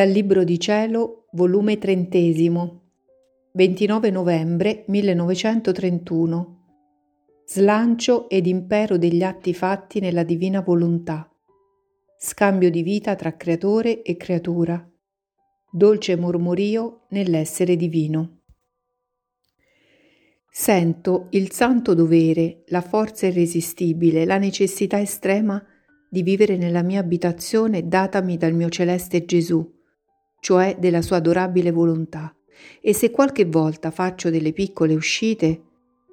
Dal Libro di Cielo, volume trentesimo, 29 novembre 1931. Slancio ed impero degli atti fatti nella divina volontà. Scambio di vita tra creatore e creatura. Dolce mormorio nell'essere divino. Sento il santo dovere, la forza irresistibile, la necessità estrema di vivere nella mia abitazione datami dal mio celeste Gesù cioè della sua adorabile volontà, e se qualche volta faccio delle piccole uscite,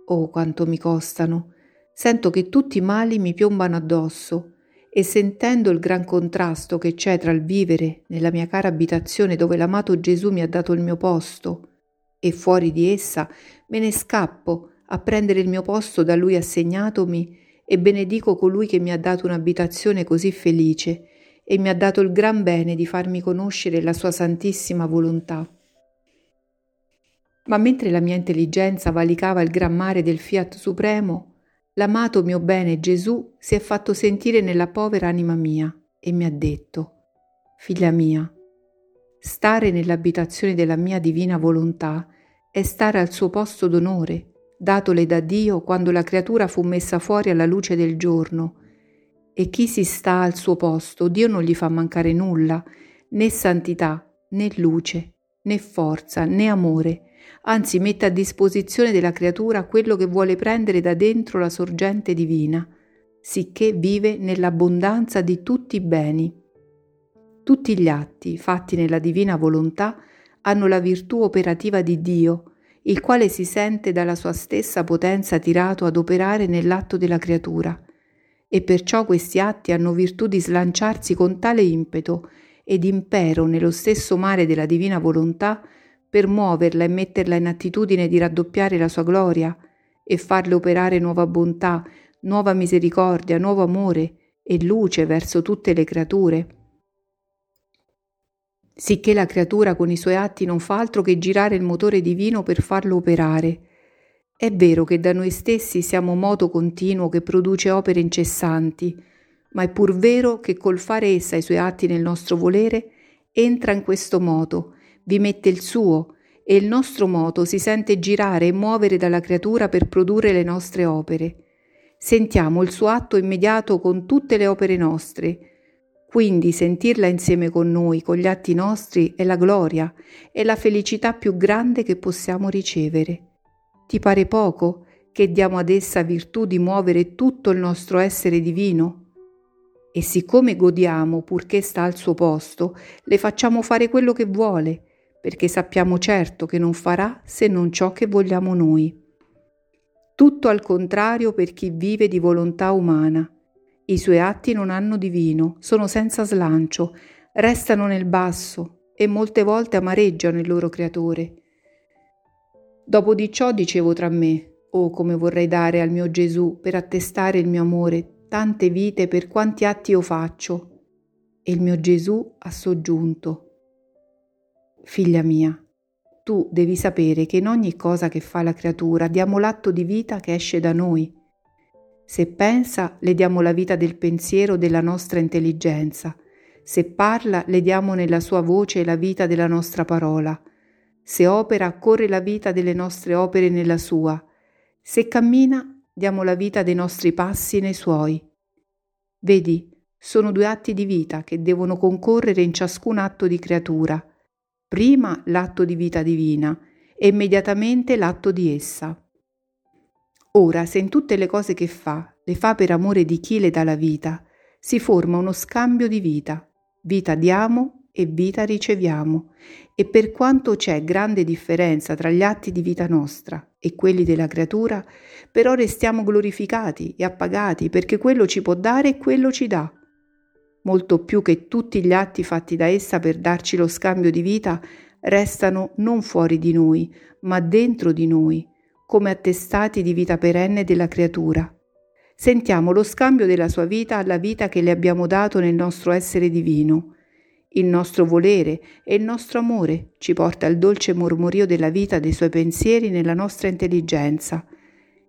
oh quanto mi costano, sento che tutti i mali mi piombano addosso e sentendo il gran contrasto che c'è tra il vivere nella mia cara abitazione dove l'amato Gesù mi ha dato il mio posto e fuori di essa me ne scappo a prendere il mio posto da lui assegnatomi e benedico colui che mi ha dato un'abitazione così felice e mi ha dato il gran bene di farmi conoscere la sua santissima volontà. Ma mentre la mia intelligenza valicava il gran mare del fiat supremo, l'amato mio bene Gesù si è fatto sentire nella povera anima mia e mi ha detto, Figlia mia, stare nell'abitazione della mia divina volontà è stare al suo posto d'onore, datole da Dio quando la creatura fu messa fuori alla luce del giorno, e chi si sta al suo posto, Dio non gli fa mancare nulla, né santità, né luce, né forza, né amore, anzi mette a disposizione della creatura quello che vuole prendere da dentro la sorgente divina, sicché vive nell'abbondanza di tutti i beni. Tutti gli atti fatti nella divina volontà hanno la virtù operativa di Dio, il quale si sente dalla sua stessa potenza tirato ad operare nell'atto della creatura e perciò questi atti hanno virtù di slanciarsi con tale impeto ed impero nello stesso mare della divina volontà per muoverla e metterla in attitudine di raddoppiare la sua gloria e farle operare nuova bontà, nuova misericordia, nuovo amore e luce verso tutte le creature. Sicché la creatura con i suoi atti non fa altro che girare il motore divino per farlo operare, è vero che da noi stessi siamo moto continuo che produce opere incessanti, ma è pur vero che col fare essa i suoi atti nel nostro volere, entra in questo moto, vi mette il suo, e il nostro moto si sente girare e muovere dalla creatura per produrre le nostre opere. Sentiamo il suo atto immediato con tutte le opere nostre. Quindi sentirla insieme con noi, con gli atti nostri, è la gloria, è la felicità più grande che possiamo ricevere. Ti pare poco che diamo ad essa virtù di muovere tutto il nostro essere divino? E siccome godiamo purché sta al suo posto, le facciamo fare quello che vuole, perché sappiamo certo che non farà se non ciò che vogliamo noi. Tutto al contrario per chi vive di volontà umana. I suoi atti non hanno divino, sono senza slancio, restano nel basso e molte volte amareggiano il loro creatore. Dopo di ciò dicevo tra me, oh come vorrei dare al mio Gesù per attestare il mio amore tante vite per quanti atti io faccio. E il mio Gesù ha soggiunto, Figlia mia, tu devi sapere che in ogni cosa che fa la creatura diamo l'atto di vita che esce da noi. Se pensa, le diamo la vita del pensiero della nostra intelligenza. Se parla, le diamo nella sua voce la vita della nostra parola. Se opera, corre la vita delle nostre opere nella sua. Se cammina, diamo la vita dei nostri passi nei suoi. Vedi, sono due atti di vita che devono concorrere in ciascun atto di creatura. Prima l'atto di vita divina e immediatamente l'atto di essa. Ora, se in tutte le cose che fa le fa per amore di chi le dà la vita, si forma uno scambio di vita. Vita diamo e vita riceviamo, e per quanto c'è grande differenza tra gli atti di vita nostra e quelli della creatura, però restiamo glorificati e appagati perché quello ci può dare e quello ci dà. Molto più che tutti gli atti fatti da essa per darci lo scambio di vita restano non fuori di noi, ma dentro di noi, come attestati di vita perenne della creatura. Sentiamo lo scambio della sua vita alla vita che le abbiamo dato nel nostro essere divino il nostro volere e il nostro amore ci porta al dolce mormorio della vita dei suoi pensieri nella nostra intelligenza.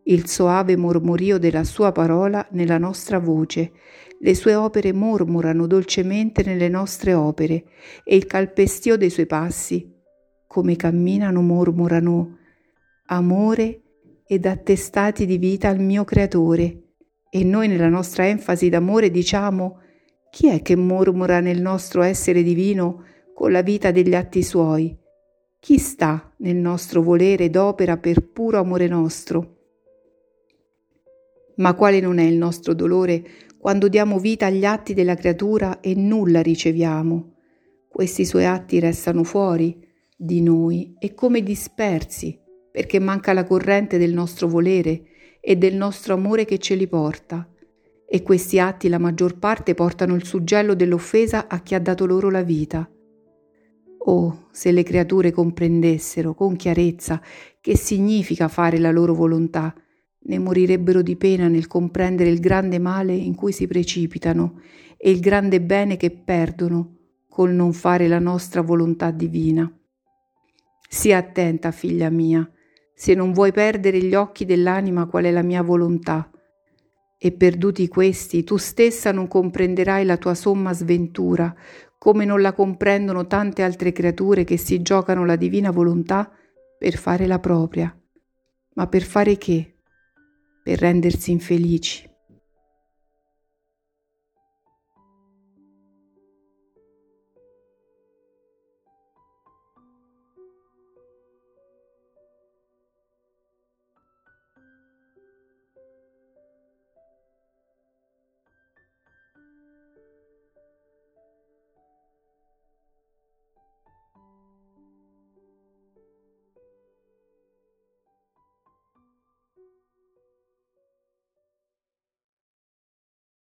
il soave mormorio della sua parola nella nostra voce. Le sue opere mormorano dolcemente nelle nostre opere e il calpestio dei suoi passi, come camminano, mormorano amore ed attestati di vita al mio Creatore. E noi nella nostra enfasi d'amore diciamo chi è che mormora nel nostro essere divino con la vita degli atti suoi? Chi sta nel nostro volere ed opera per puro amore nostro? Ma quale non è il nostro dolore quando diamo vita agli atti della creatura e nulla riceviamo? Questi suoi atti restano fuori di noi e come dispersi, perché manca la corrente del nostro volere e del nostro amore che ce li porta. E questi atti la maggior parte portano il suggello dell'offesa a chi ha dato loro la vita. Oh, se le creature comprendessero con chiarezza che significa fare la loro volontà, ne morirebbero di pena nel comprendere il grande male in cui si precipitano e il grande bene che perdono col non fare la nostra volontà divina. Sii attenta, figlia mia, se non vuoi perdere gli occhi dell'anima qual è la mia volontà. E perduti questi, tu stessa non comprenderai la tua somma sventura, come non la comprendono tante altre creature che si giocano la divina volontà per fare la propria. Ma per fare che? per rendersi infelici.